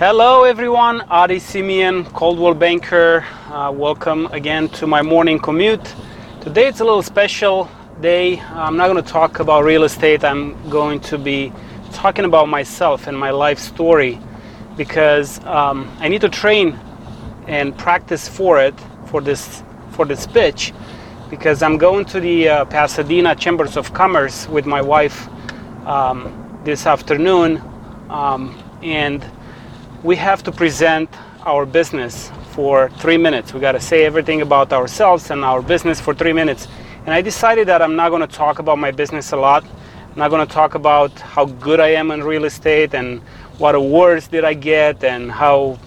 Hello, everyone. Adi Simeon, Coldwell Banker. Uh, welcome again to my morning commute. Today it's a little special day. I'm not going to talk about real estate. I'm going to be talking about myself and my life story because um, I need to train and practice for it for this for this pitch because I'm going to the uh, Pasadena Chambers of Commerce with my wife um, this afternoon, um, and we have to present our business for three minutes. We got to say everything about ourselves and our business for three minutes. And I decided that I'm not going to talk about my business a lot. I'm not going to talk about how good I am in real estate and what awards did I get and how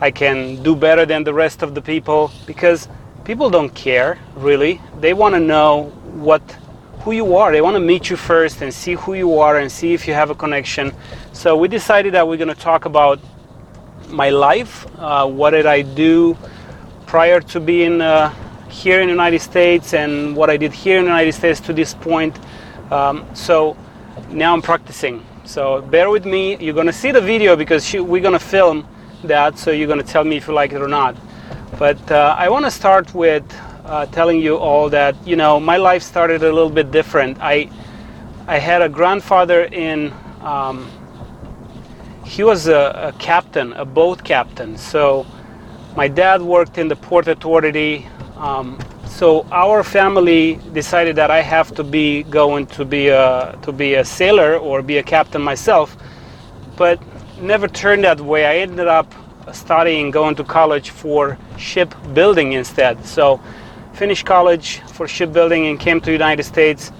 I can do better than the rest of the people because people don't care really. They want to know what who you are. They want to meet you first and see who you are and see if you have a connection. So we decided that we're going to talk about my life. Uh, what did I do prior to being uh, here in the United States and what I did here in the United States to this point. Um, so now I'm practicing. So bear with me. You're going to see the video because she, we're going to film that. So you're going to tell me if you like it or not. But uh, I want to start with uh, telling you all that you know my life started a little bit different. I I had a grandfather in. Um, he was a, a, captain, a boat captain. So my dad worked in the port authority. Um, so our family decided that I have to be going to be a to be a sailor or be a captain myself, but never turned that way. I ended up studying, going to college for shipbuilding instead. So finished college for shipbuilding and came to United States.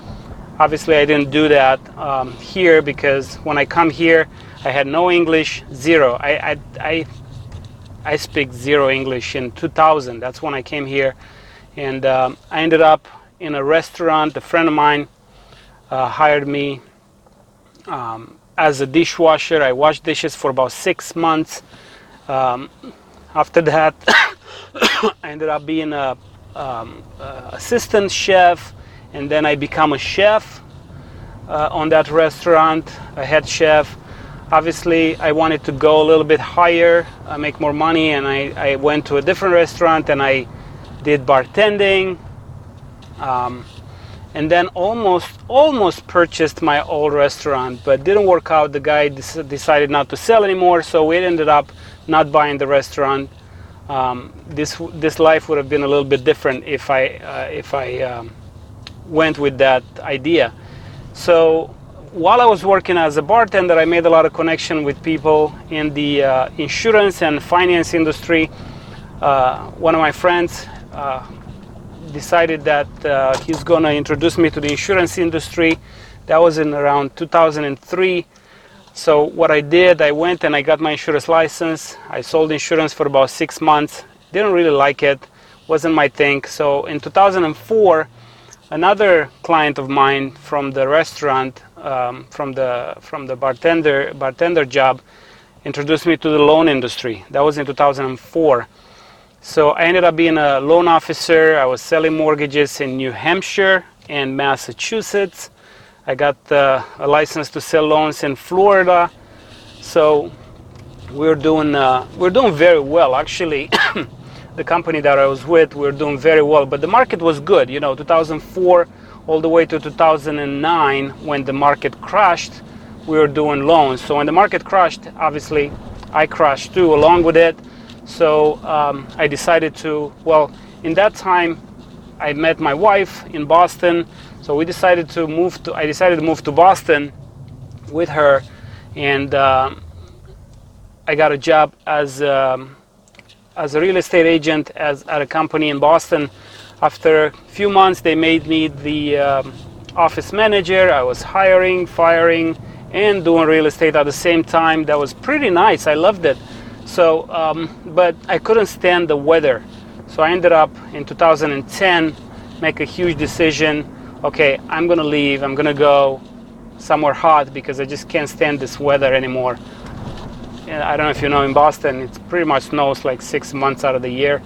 Obviously, I didn't do that um, here because when I come here, I had no English, zero. I, I, I, I speak zero English in 2000. That's when I came here. And um, I ended up in a restaurant. A friend of mine uh, hired me um, as a dishwasher. I washed dishes for about six months. Um, after that, I ended up being a um, uh, assistant chef, and then I become a chef uh, on that restaurant, a head chef. Obviously, I wanted to go a little bit higher, uh, make more money, and I, I, went to a different restaurant and I did bartending. Um, and then almost almost purchased my old restaurant but didn't work out the guy decided not to sell anymore so we ended up not buying the restaurant um, this this life would have been a little bit different if I uh, if I um, went with that idea. So while I was working as a bartender, I made a lot of connection with people in the uh, insurance and finance industry. Uh, one of my friends uh, decided that uh, he's going to introduce me to the insurance industry. That was in around 2003. So what I did, I went and I got my insurance license. I sold insurance for about six months. Didn't really like it, wasn't my thing. So in 2004, another client of mine from the restaurant, um, from the from the bartender bartender job, introduced me to the loan industry. That was in 2004. So I ended up being a loan officer. I was selling mortgages in New Hampshire and Massachusetts. I got uh, a license to sell loans in Florida. So we're doing uh, we're doing very well actually. the company that I was with, we are doing very well, but the market was good. You know, 2004 all the way to 2009 when the market crashed, we were doing loans. So when the market crashed, obviously I crashed too along with it. So um, I decided to well, in that time I met my wife in Boston. So we decided to move to. I decided to move to Boston with her, and uh, I got a job as um, as a real estate agent as at a company in Boston. After a few months, they made me the um, office manager. I was hiring, firing, and doing real estate at the same time. That was pretty nice. I loved it. So, um, but I couldn't stand the weather. So I ended up in 2010 make a huge decision. Okay, I'm gonna leave. I'm gonna go somewhere hot because I just can't stand this weather anymore. I don't know if you know in Boston, it pretty much snows like six months out of the year.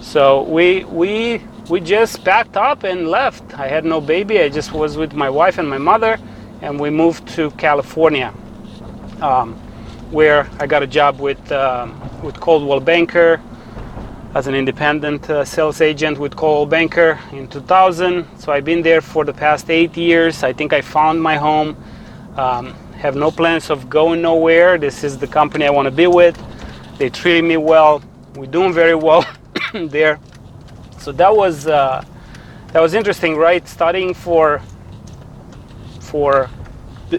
So we we we just packed up and left. I had no baby. I just was with my wife and my mother, and we moved to California. Um, where I got a job with um, with Coldwell Banker as an independent uh, sales agent with Coldwell Banker in 2000. So I've been there for the past eight years. I think I found my home. Um, have no plans of going nowhere. This is the company I want to be with. They treated me well. We're doing very well there. So that was uh, that was interesting, right? Studying for for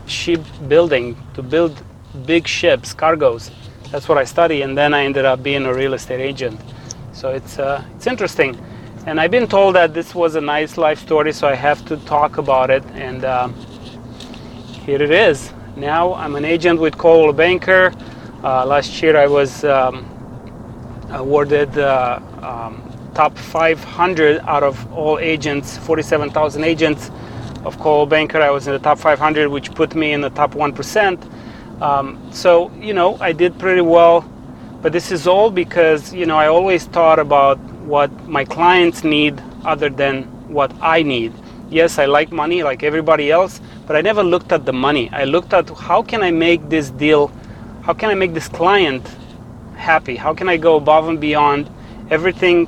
ship building to build big ships, cargoes. That's what I study, and then I ended up being a real estate agent. So it's uh, it's interesting, and I've been told that this was a nice life story, so I have to talk about it, and uh, here it is. Now I'm an agent with Coldwell Banker. Uh, last year I was um, awarded uh, um, top 500 out of all agents, 47,000 agents of Coldwell Banker. I was in the top 500, which put me in the top 1%. Um, so, you know, I did pretty well. But this is all because, you know, I always thought about what my clients need other than what I need. Yes, I like money like everybody else, but I never looked at the money. I looked at how can I make this deal, how can I make this client happy? How can I go above and beyond everything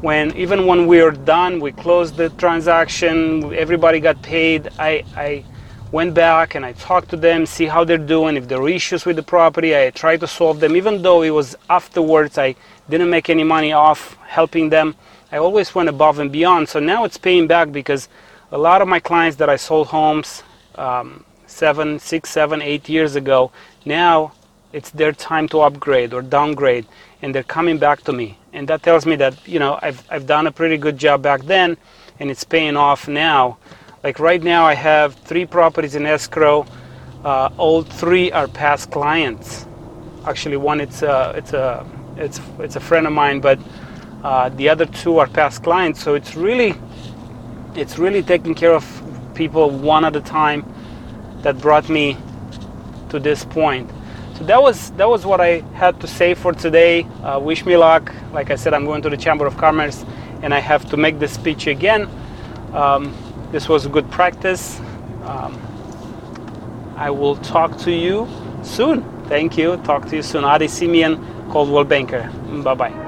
when even when we are done, we close the transaction, everybody got paid. I, I went back and I talked to them, see how they're doing. If there were issues with the property, I tried to solve them. Even though it was afterwards, I didn't make any money off helping them. I always went above and beyond. So now it's paying back because a lot of my clients that I sold homes um, seven, six, seven, eight years ago, now it's their time to upgrade or downgrade and they're coming back to me and that tells me that you know I've, I've done a pretty good job back then and it's paying off now like right now i have three properties in escrow uh, all three are past clients actually one it's a it's a it's it's a friend of mine but uh, the other two are past clients so it's really it's really taking care of people one at a time that brought me to this point so that was that was what I had to say for today. Uh, wish me luck. Like I said, I'm going to the Chamber of Commerce, and I have to make this speech again. Um, this was a good practice. Um, I will talk to you soon. Thank you. Talk to you soon. Adi Simeon, Coldwell Banker. Bye bye.